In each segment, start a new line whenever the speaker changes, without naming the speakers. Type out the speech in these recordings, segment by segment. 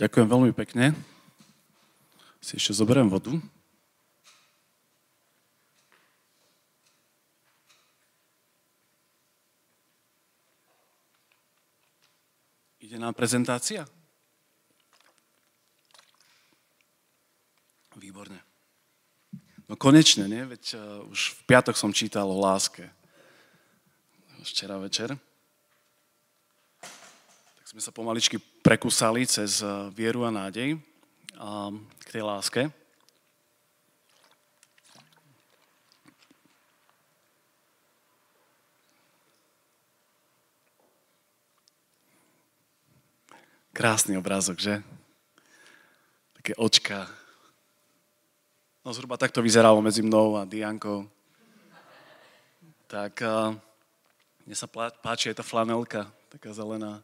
Ďakujem veľmi pekne. Si ešte zoberiem vodu. Ide nám prezentácia? Výborne. No konečne, nie? Veď uh, už v piatok som čítal o láske. Včera večer. Sme sa pomaličky prekusali cez uh, vieru a nádej uh, k tej láske. Krásny obrázok, že? Také očka. No zhruba takto vyzeralo medzi mnou a Diankou. Tak uh, mne sa páči aj tá flanelka, taká zelená.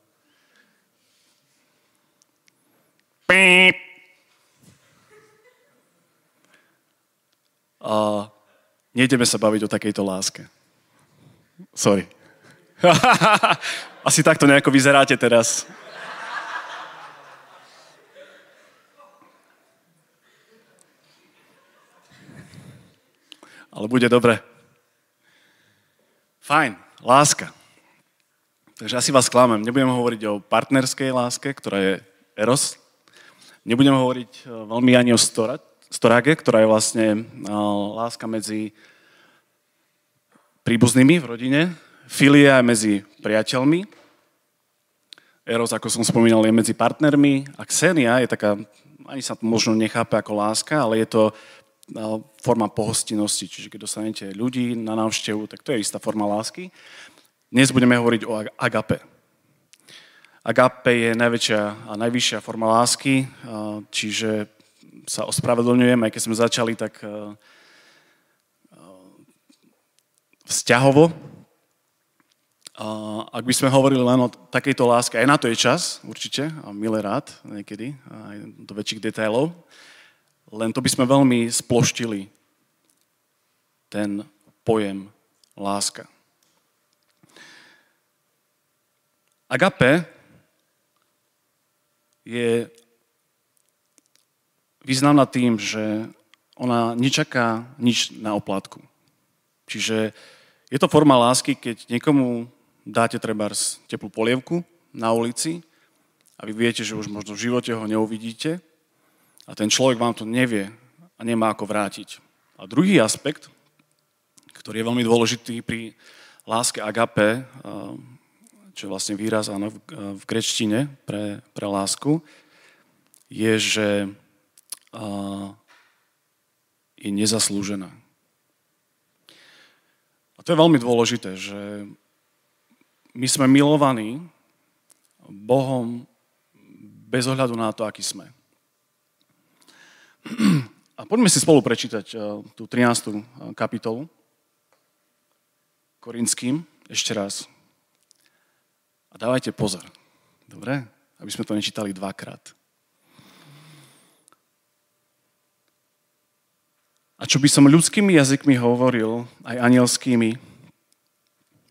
A nejdeme sa baviť o takejto láske. Sorry. Asi takto nejako vyzeráte teraz. ale bude dobre. Fajn, láska. Takže asi vás klamem. Nebudem hovoriť o partnerskej láske, ktorá je eros. Nebudem hovoriť e, veľmi ani o storage, ktorá je vlastne e, láska medzi príbuznými v rodine. Filia je medzi priateľmi. Eros, ako som spomínal, je medzi partnermi. A Xenia je taká, ani sa to možno nechápe ako láska, ale je to forma pohostinnosti, čiže keď dostanete ľudí na návštevu, tak to je istá forma lásky. Dnes budeme hovoriť o agape. Agape je najväčšia a najvyššia forma lásky, čiže sa ospravedlňujem, aj keď sme začali tak vzťahovo. Ak by sme hovorili len o takejto láske, aj na to je čas, určite, a milé rád niekedy, aj do väčších detailov. Len to by sme veľmi sploštili ten pojem láska. Agape je významná tým, že ona nečaká nič na oplatku. Čiže je to forma lásky, keď niekomu dáte treba teplú polievku na ulici a vy viete, že už možno v živote ho neuvidíte a ten človek vám to nevie a nemá ako vrátiť. A druhý aspekt, ktorý je veľmi dôležitý pri láske agape, čo je vlastne výraz áno, v grečtine pre, pre lásku, je, že je nezaslúžená. A to je veľmi dôležité, že my sme milovaní Bohom bez ohľadu na to, aký sme. A poďme si spolu prečítať eh, tú 13. Eh, kapitolu Korinským ešte raz. A dávajte pozor. Dobre? Aby sme to nečítali dvakrát. A čo by som ľudskými jazykmi hovoril, aj anielskými,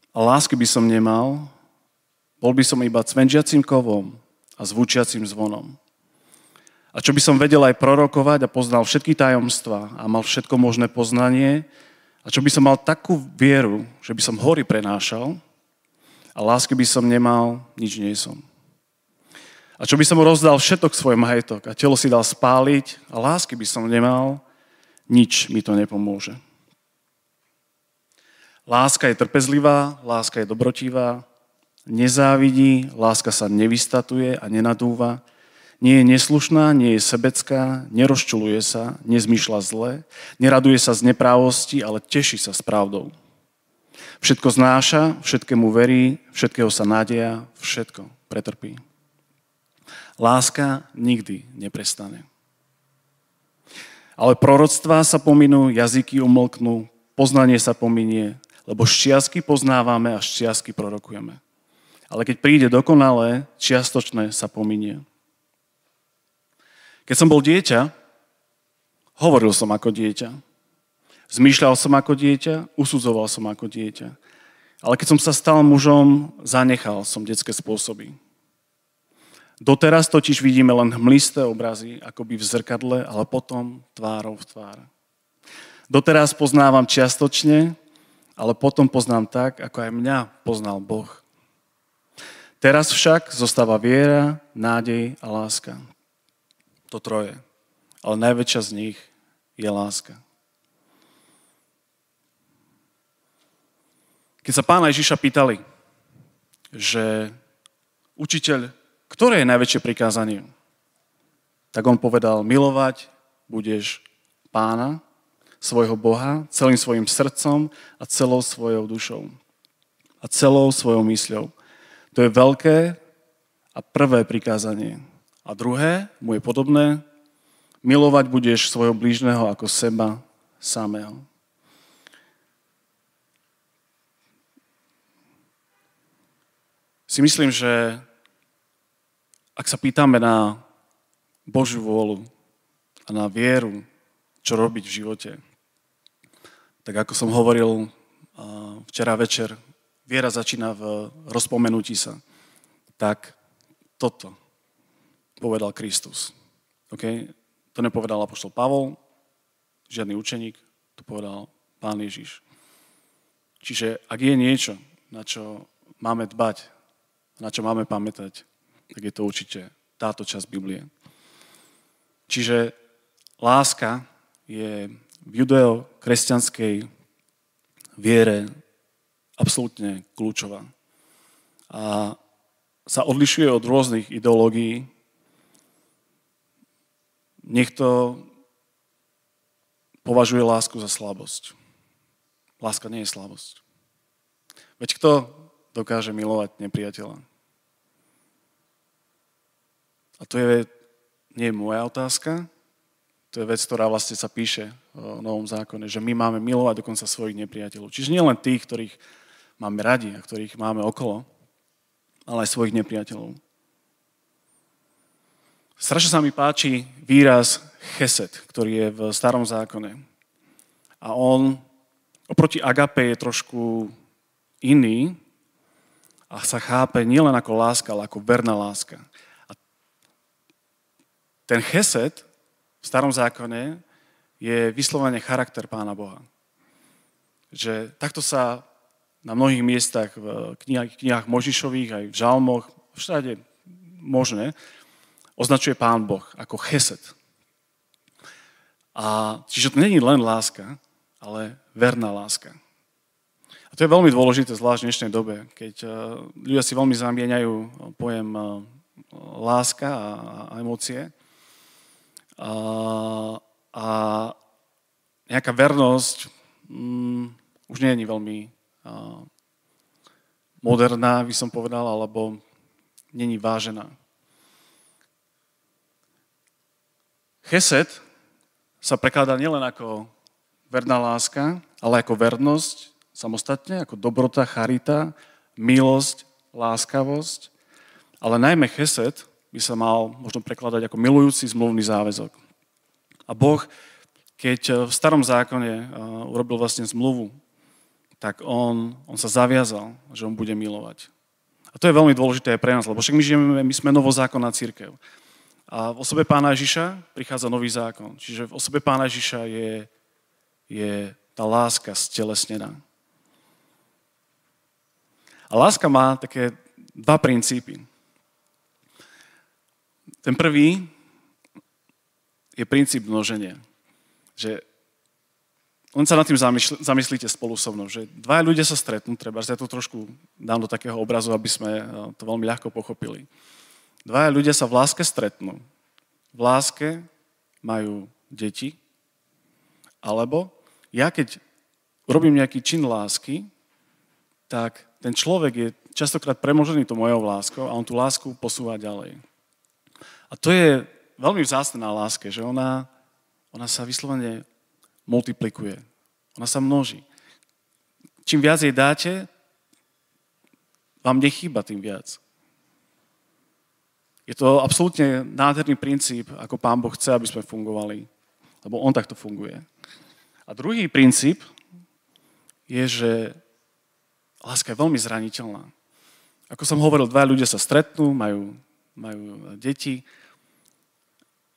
a lásky by som nemal, bol by som iba cvenžiacím kovom a zvučiacím zvonom. A čo by som vedel aj prorokovať a poznal všetky tajomstva a mal všetko možné poznanie, a čo by som mal takú vieru, že by som hory prenášal a lásky by som nemal, nič nie som. A čo by som rozdal všetok svoj majetok a telo si dal spáliť a lásky by som nemal, nič mi to nepomôže. Láska je trpezlivá, láska je dobrotivá, nezávidí, láska sa nevystatuje a nenadúva, nie je neslušná, nie je sebecká, nerozčuluje sa, nezmýšľa zle, neraduje sa z neprávosti, ale teší sa s pravdou. Všetko znáša, všetkému verí, všetkého sa nádeja, všetko pretrpí. Láska nikdy neprestane. Ale proroctvá sa pominú, jazyky umlknú, poznanie sa pominie, lebo šťastky poznávame a šťastky prorokujeme. Ale keď príde dokonalé, čiastočné sa pominie. Keď som bol dieťa, hovoril som ako dieťa. Zmýšľal som ako dieťa, usudzoval som ako dieťa. Ale keď som sa stal mužom, zanechal som detské spôsoby. Doteraz totiž vidíme len hmlisté obrazy, akoby v zrkadle, ale potom tvárou v tvár. Doteraz poznávam čiastočne, ale potom poznám tak, ako aj mňa poznal Boh. Teraz však zostáva viera, nádej a láska. To troje. Ale najväčšia z nich je láska. Keď sa pána Ježiša pýtali, že učiteľ, ktoré je najväčšie prikázanie? Tak on povedal, milovať budeš pána, svojho Boha, celým svojim srdcom a celou svojou dušou. A celou svojou mysľou. To je veľké a prvé prikázanie. A druhé, mu je podobné, milovať budeš svojho blížneho ako seba samého. Si myslím, že ak sa pýtame na Božiu vôľu a na vieru, čo robiť v živote, tak ako som hovoril včera večer, viera začína v rozpomenutí sa. Tak toto povedal Kristus. Okay? To nepovedal apoštol Pavol, žiadny učeník, to povedal Pán Ježiš. Čiže ak je niečo, na čo máme dbať na čo máme pamätať, tak je to určite táto časť Biblie. Čiže láska je v judeo-kresťanskej viere absolútne kľúčová. A sa odlišuje od rôznych ideológií. Niekto považuje lásku za slabosť. Láska nie je slabosť. Veď kto dokáže milovať nepriateľa. A to je, nie je moja otázka, to je vec, ktorá vlastne sa píše v Novom zákone, že my máme milovať dokonca svojich nepriateľov. Čiže nie len tých, ktorých máme radi a ktorých máme okolo, ale aj svojich nepriateľov. Strašne sa mi páči výraz chesed, ktorý je v starom zákone. A on oproti agape je trošku iný, a sa chápe nielen ako láska, ale ako verná láska. A ten chesed v starom zákone je vyslovene charakter Pána Boha. Že takto sa na mnohých miestach v knihách, knihách Možišových, aj v žalmoch, všade možné, označuje Pán Boh ako chesed. A čiže to není len láska, ale verná láska. To je veľmi dôležité, zvlášť v dnešnej dobe, keď eh, ľudia si veľmi zamieňajú pojem eh, láska a, a emócie. A, a nejaká vernosť mm, už nie je veľmi a, eh, moderná, by som povedal, alebo není vážená. Chesed sa prekladá nielen ako verná láska, ale ako vernosť, samostatne, ako dobrota, charita, milosť, láskavosť, ale najmä chesed by sa mal možno prekladať ako milujúci zmluvný záväzok. A Boh, keď v starom zákone uh, urobil vlastne zmluvu, tak on, on sa zaviazal, že on bude milovať. A to je veľmi dôležité aj pre nás, lebo však my žijeme, my sme novozákonná církev. A v osobe pána Ježiša prichádza nový zákon. Čiže v osobe pána Ježiša je, je tá láska stelesnená. A láska má také dva princípy. Ten prvý je princíp množenia. Že len sa nad tým zamyslíte spolu so mnou, že dva ľudia sa stretnú, treba, ja to trošku dám do takého obrazu, aby sme eh, to veľmi ľahko pochopili. Dvaja ľudia sa v láske stretnú. V láske majú deti, alebo ja keď robím nejaký čin lásky, tak ten človek je častokrát premožený to mojou láskou a on tú lásku posúva ďalej. A to je veľmi vzácne na láske, že ona, ona sa vyslovene multiplikuje. Ona sa množí. Čím viac jej dáte, vám nechýba tým viac. Je to absolútne nádherný princíp, ako Pán Boh chce, aby sme fungovali. Lebo On takto funguje. A druhý princíp je, že Láska je veľmi zraniteľná. Ako som hovoril, dva ľudia sa stretnú, majú majú deti,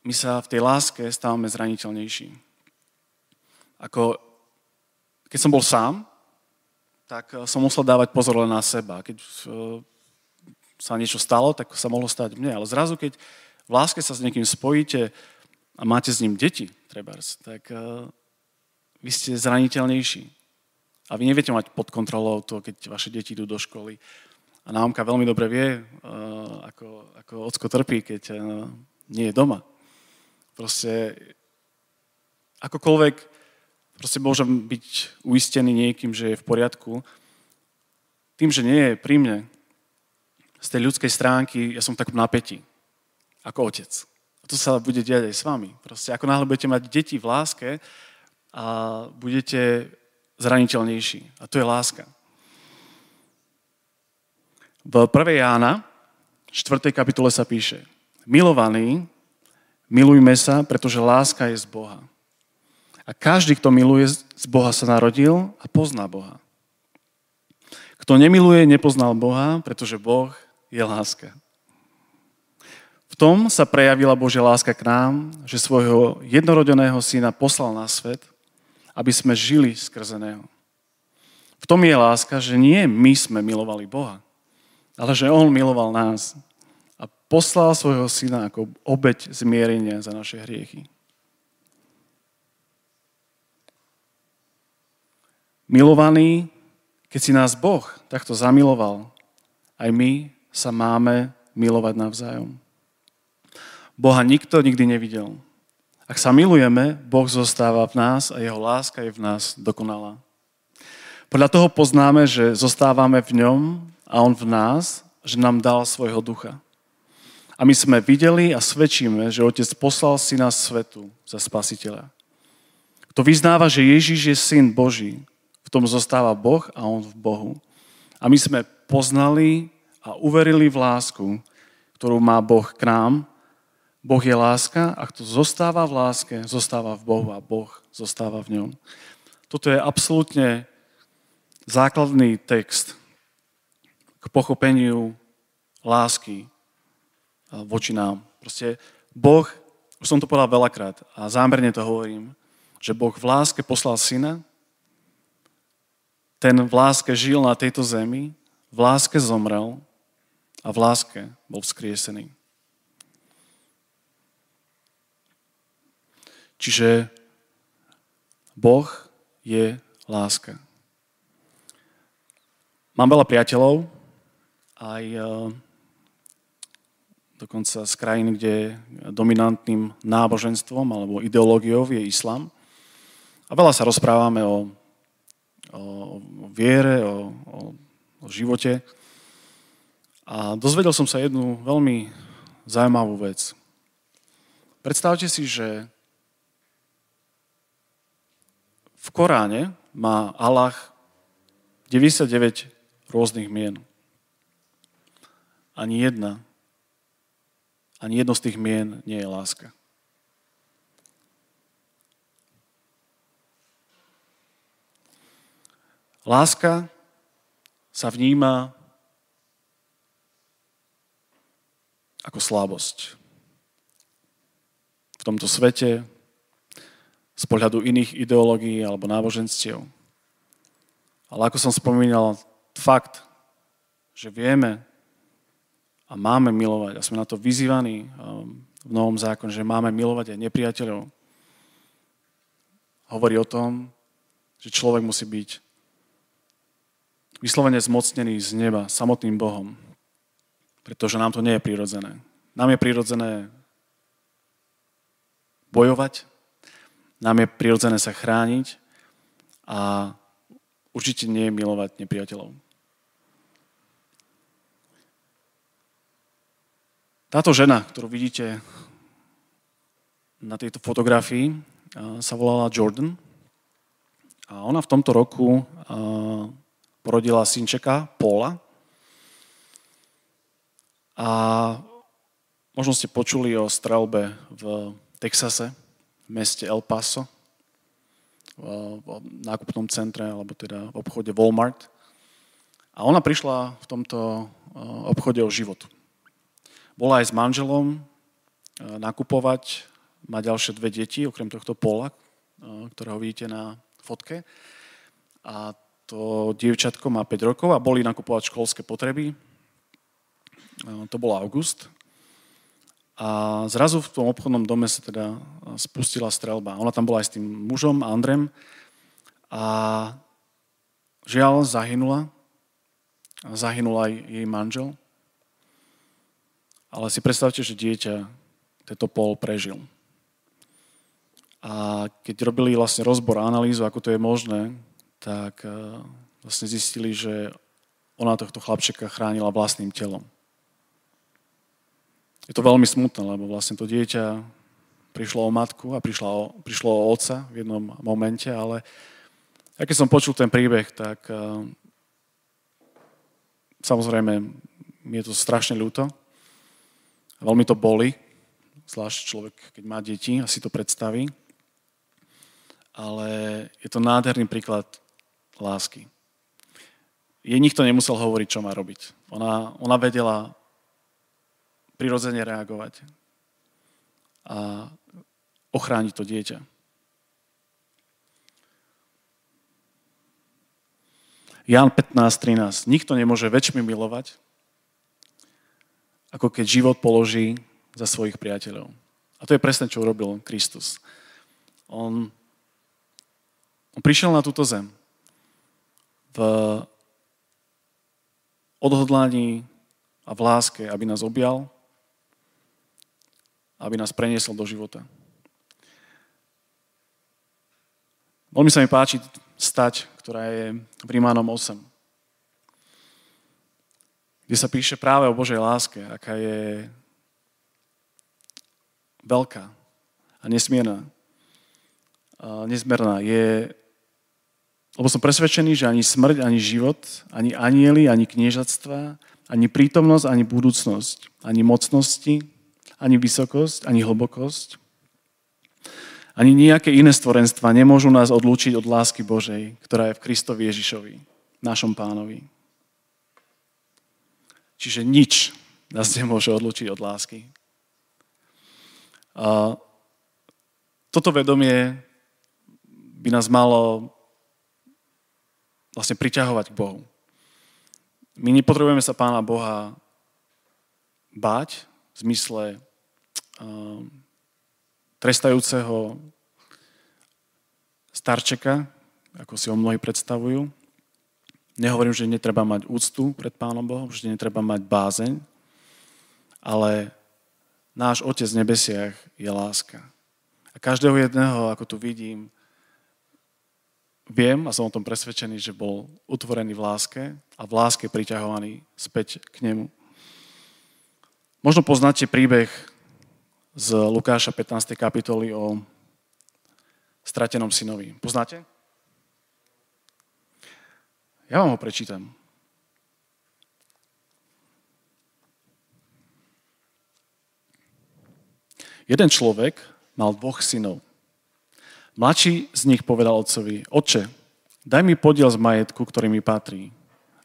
my sa v tej láske stávame zraniteľnejší. Ako, keď som bol sám, tak som musel dávať pozor len na seba. Keď uh, sa niečo stalo, tak sa mohlo stať mne. Ale zrazu, keď v láske sa s niekým spojíte a máte s ním deti, trebárs, tak uh, vy ste zraniteľnejší. A vy neviete mať pod kontrolou to, keď vaše deti idú do školy. A námka veľmi dobre vie, uh, ako, ako ocko trpí, keď uh, nie je doma. Proste akokoľvek proste môžem byť uistený niekým, že je v poriadku, tým, že nie je pri mne, z tej ľudskej stránky, ja som v napätí, ako otec. A to sa bude diať aj s vami. Proste ako náhle budete mať deti v láske a budete zraniteľnejší. A to je láska. V 1. Jána, 4. kapitole sa píše, milovaní, milujme sa, pretože láska je z Boha. A každý, kto miluje, z Boha sa narodil a pozná Boha. Kto nemiluje, nepoznal Boha, pretože Boh je láska. V tom sa prejavila Božia láska k nám, že svojho jednorodeného syna poslal na svet, aby sme žili skrze Neho. V tom je láska, že nie my sme milovali Boha, ale že On miloval nás a poslal svojho syna ako obeď zmierenia za naše hriechy. Milovaný, keď si nás Boh takto zamiloval, aj my sa máme milovať navzájom. Boha nikto nikdy nevidel. Ak sa milujeme, Boh zostáva v nás a jeho láska je v nás dokonalá. Podľa toho poznáme, že zostávame v ňom a on v nás, že nám dal svojho ducha. A my sme videli a svedčíme, že Otec poslal syna svetu za spasiteľa. Kto vyznáva, že Ježíš je syn Boží, v tom zostáva Boh a on v Bohu. A my sme poznali a uverili v lásku, ktorú má Boh k nám Boh je láska a kto zostáva v láske, zostáva v Bohu a Boh zostáva v ňom. Toto je absolútne základný text k pochopeniu lásky voči nám. Proste Boh, už som to povedal veľakrát a zámerne to hovorím, že Boh v láske poslal syna, ten v láske žil na tejto zemi, v láske zomrel a v láske bol vzkriesený. Čiže Boh je láska. Mám veľa priateľov, aj e, dokonca z krajín, kde dominantným náboženstvom alebo ideológiou je islám. A veľa sa rozprávame o, o viere, o, o, o živote. A dozvedel som sa jednu veľmi zaujímavú vec. Predstavte si, že V Koráne má Allah 99 rôznych mien. Ani jedna, ani jedno z tých mien nie je láska. Láska sa vníma ako slabosť. V tomto svete z pohľadu iných ideológií alebo náboženstiev. Ale ako som spomínal, fakt, že vieme a máme milovať, a sme na to vyzývaní um, v Novom zákone, že máme milovať aj nepriateľov, hovorí o tom, že človek musí byť vyslovene zmocnený z neba samotným Bohom, pretože nám to nie je prirodzené. Nám je prirodzené bojovať, nám je prirodzené sa chrániť a určite nie je milovať nepriateľov. Táto žena, ktorú vidíte na tejto fotografii, sa volala Jordan. A ona v tomto roku porodila synčeka Paula. A možno ste počuli o strelbe v Texase, v meste El Paso, v nákupnom centre, alebo teda v obchode Walmart. A ona prišla v tomto obchode o život. bola aj s manželom e, nakupovať, má ďalšie dve deti, okrem tohto pola, e, ktorého vidíte na fotke. A to dievčatko má 5 rokov a boli nakupovať školské potreby. E, to bol august. A zrazu v tom obchodnom dome sa teda spustila strelba. Ona tam bola aj s tým mužom, Andrem. A žiaľ, zahynula. Zahynul aj jej manžel. Ale si predstavte, že dieťa tento pol prežil. A keď robili vlastne rozbor a analýzu, ako to je možné, tak vlastne zistili, že ona tohto chlapčeka chránila vlastným telom. Je to veľmi smutné, lebo vlastne to dieťa prišlo o matku a prišlo o, prišlo o otca v jednom momente, ale ja keď som počul ten príbeh, tak uh, samozrejme mi je to strašne ľúto, Veľmi to boli, zvlášť človek, keď má deti a si to predstaví. Ale je to nádherný príklad lásky. Jej nikto nemusel hovoriť, čo má robiť. Ona, ona vedela prirodzene reagovať a ochrániť to dieťa. Jan 15.13. Nikto nemôže väčšmi milovať, ako keď život položí za svojich priateľov. A to je presne, čo urobil Kristus. On, on prišiel na túto zem v odhodlaní a v láske, aby nás objal, aby nás preniesol do života. Veľmi sa mi páči stať, ktorá je v Rímanom 8 kde sa píše práve o Božej láske, aká je veľká a nesmierna. A nesmierna. Je, lebo som presvedčený, že ani smrť, ani život, ani anieli, ani kniežatstva, ani prítomnosť, ani budúcnosť, ani mocnosti, ani vysokosť, ani hlbokosť, ani nejaké iné stvorenstva nemôžu nás odlúčiť od lásky Božej, ktorá je v Kristovi Ježišovi, našom pánovi. Čiže nič nás nemôže odlučiť od lásky. A toto vedomie by nás malo vlastne priťahovať k Bohu. My nepotrebujeme sa Pána Boha báť v zmysle trestajúceho starčeka, ako si ho mnohí predstavujú, Nehovorím, že netreba mať úctu pred Pánom Bohom, že netreba mať bázeň, ale náš Otec v nebesiach je láska. A každého jedného, ako tu vidím, viem a som o tom presvedčený, že bol utvorený v láske a v láske priťahovaný späť k nemu. Možno poznáte príbeh z Lukáša 15. kapitoly o stratenom synovi. Poznáte? Ja vám ho prečítam. Jeden človek mal dvoch synov. Mladší z nich povedal otcovi, oče, daj mi podiel z majetku, ktorý mi patrí.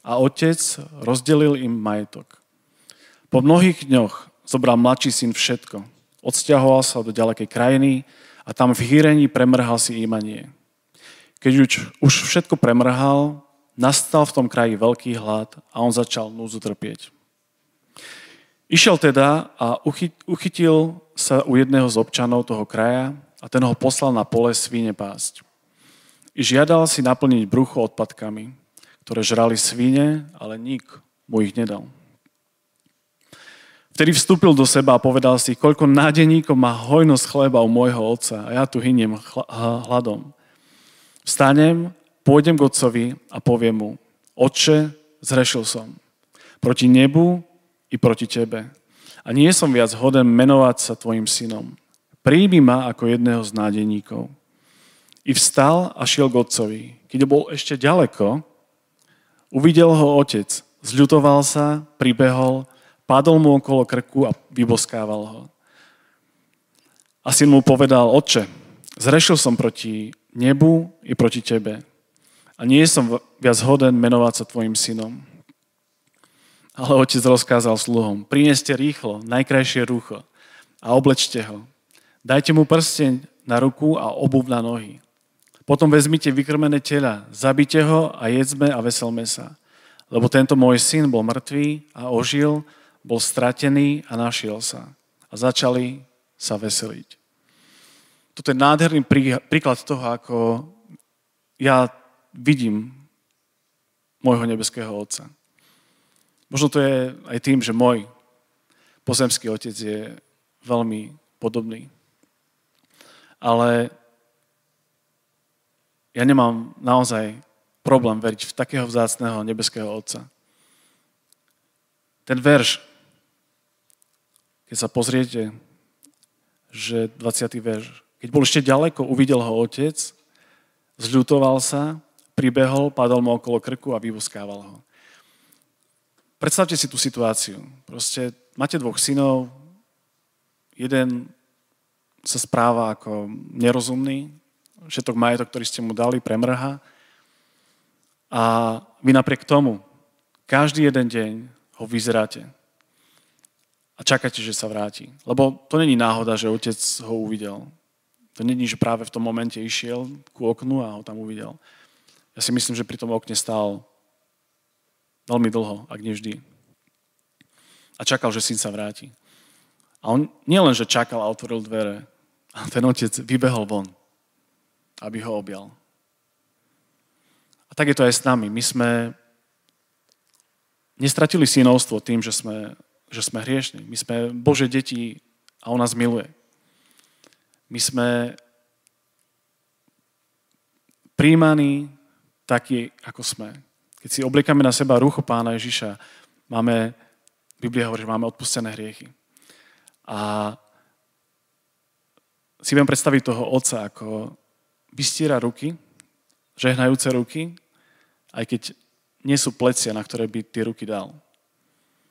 A otec rozdelil im majetok. Po mnohých dňoch zobral mladší syn všetko. Odsťahoval sa do ďalekej krajiny a tam v hýrení premrhal si imanie. Keď už, už všetko premrhal, Nastal v tom kraji veľký hlad a on začal núzu trpieť. Išiel teda a uchytil sa u jedného z občanov toho kraja a ten ho poslal na pole svíne pásť. I žiadal si naplniť brucho odpadkami, ktoré žrali svíne, ale nik mu ich nedal. Vtedy vstúpil do seba a povedal si, koľko nádeníkov má hojnosť chleba u môjho otca a ja tu hyniem hladom. Vstanem pôjdem k otcovi a poviem mu, Otče, zrešil som proti nebu i proti tebe. A nie som viac hoden menovať sa tvojim synom. Príjmi ma ako jedného z nádeníkov. I vstal a šiel k otcovi. Keď bol ešte ďaleko, uvidel ho otec, zľutoval sa, pribehol, padol mu okolo krku a vyboskával ho. A syn mu povedal, otče, zrešil som proti nebu i proti tebe a nie som viac hoden menovať sa tvojim synom. Ale otec rozkázal sluhom, prineste rýchlo, najkrajšie rucho a oblečte ho. Dajte mu prsteň na ruku a obuv na nohy. Potom vezmite vykrmené tela, zabite ho a jedzme a veselme sa. Lebo tento môj syn bol mŕtvý a ožil, bol stratený a našiel sa. A začali sa veseliť. Toto je nádherný príklad toho, ako ja vidím môjho nebeského Otca. Možno to je aj tým, že môj pozemský otec je veľmi podobný. Ale ja nemám naozaj problém veriť v takého vzácného nebeského Otca. Ten verš, keď sa pozriete, že 20. verš, keď bol ešte ďaleko, uvidel ho otec, zľutoval sa, pribehol, padol mu okolo krku a vyvuskával ho. Predstavte si tú situáciu. Proste máte dvoch synov, jeden sa správa ako nerozumný, všetok majetok, ktorý ste mu dali, premrha. A vy napriek tomu každý jeden deň ho vyzeráte a čakáte, že sa vráti. Lebo to není náhoda, že otec ho uvidel. To není, že práve v tom momente išiel ku oknu a ho tam uvidel. Ja si myslím, že pri tom okne stál Veľmi dlho, ak nie vždy. A čakal, že syn sa vráti. A on nielen, že čakal a otvoril dvere, ale ten otec vybehol von, aby ho objal. A tak je to aj s nami. My sme nestratili synovstvo tým, že sme, že sme hriešni. My sme Bože deti a on nás miluje. My sme príjmaní takí, ako sme. Keď si obliekame na seba rucho pána Ježiša, máme, Biblia hovorí, že máme odpustené hriechy. A si viem predstaviť toho otca, ako vystiera ruky, žehnajúce ruky, aj keď nie sú plecia, na ktoré by tie ruky dal.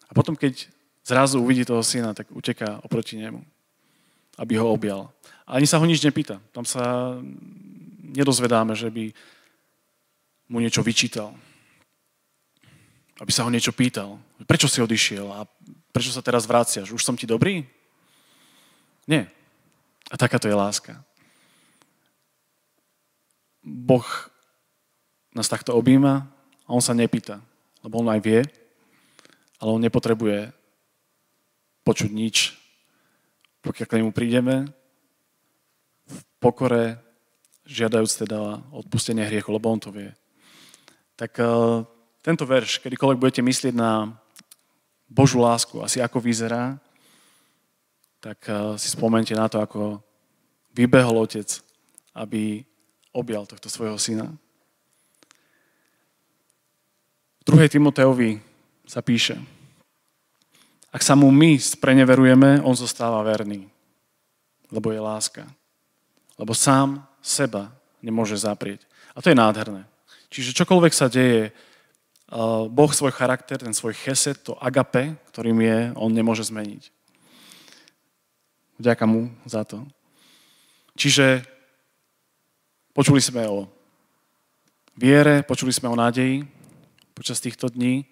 A potom, keď zrazu uvidí toho syna, tak uteká oproti nemu, aby ho objal. A ani sa ho nič nepýta. Tam sa nedozvedáme, že by mu niečo vyčítal aby sa ho niečo pýtal. Prečo si odišiel a prečo sa teraz vraciaš? Už som ti dobrý? Nie. A takáto je láska. Boh nás takto objíma a on sa nepýta, lebo on aj vie, ale on nepotrebuje počuť nič, pokiaľ k nemu prídeme v pokore, žiadajúc teda odpustenie hriechu, lebo on to vie. Tak eh, tento verš, kedykoľvek budete myslieť na Božú lásku, asi ako vyzerá, tak eh, si spomente na to, ako vybehol otec, aby objal tohto svojho syna. V 2. Timoteovi sa píše, ak sa mu my spreneverujeme, on zostáva verný, lebo je láska. Lebo sám seba nemôže zaprieť. A to je nádherné. Čiže čokoľvek sa deje Boh svoj charakter, ten svoj cheset, to agape, ktorým je, on nemôže zmeniť. Vďaka mu za to. Čiže počuli sme o viere, počuli sme o nádeji počas týchto dní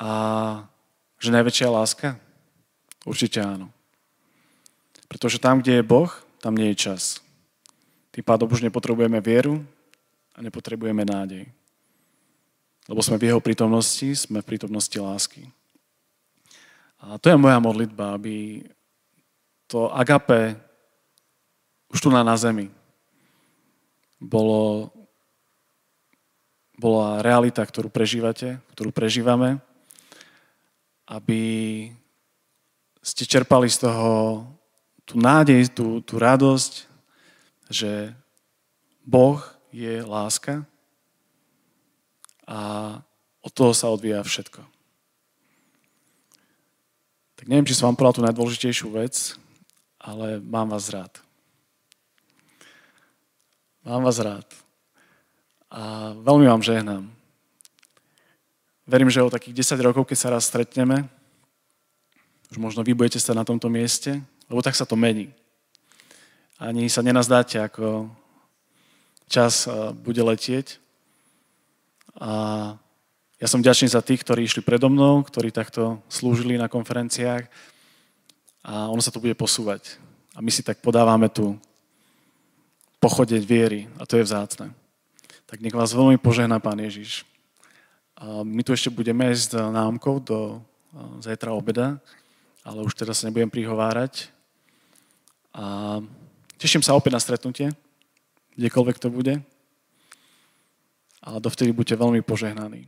a že najväčšia láska? Určite áno. Pretože tam, kde je Boh, tam nie je čas. Tým pádom už nepotrebujeme vieru a nepotrebujeme nádej. Lebo sme v jeho prítomnosti, sme v prítomnosti lásky. A to je moja modlitba, aby to agape už tu na, na zemi bolo, bola realita, ktorú prežívate, ktorú prežívame, aby ste čerpali z toho tú nádej, tú, tú radosť, že Boh je láska a od toho sa odvíja všetko. Tak neviem, či som vám povedal tú najdôležitejšiu vec, ale mám vás rád. Mám vás rád. A veľmi vám žehnám. Verím, že o takých 10 rokov, keď sa raz stretneme, už možno vy budete stať na tomto mieste, lebo tak sa to mení. Ani sa nenazdáte, ako čas eh, bude letieť. A Ja som vďačný za tých, ktorí išli predo mnou, ktorí takto slúžili na konferenciách a ono sa to bude posúvať. A my si tak podávame tu pochodeť viery a to je vzácne. Tak nech vás veľmi požehná Pán Ježiš. My tu ešte budeme ísť námkou do zajtra obeda, ale už teraz sa nebudem prihovárať. A teším sa opäť na stretnutie, kdekoľvek to bude. A dovtedy buďte veľmi požehnaní.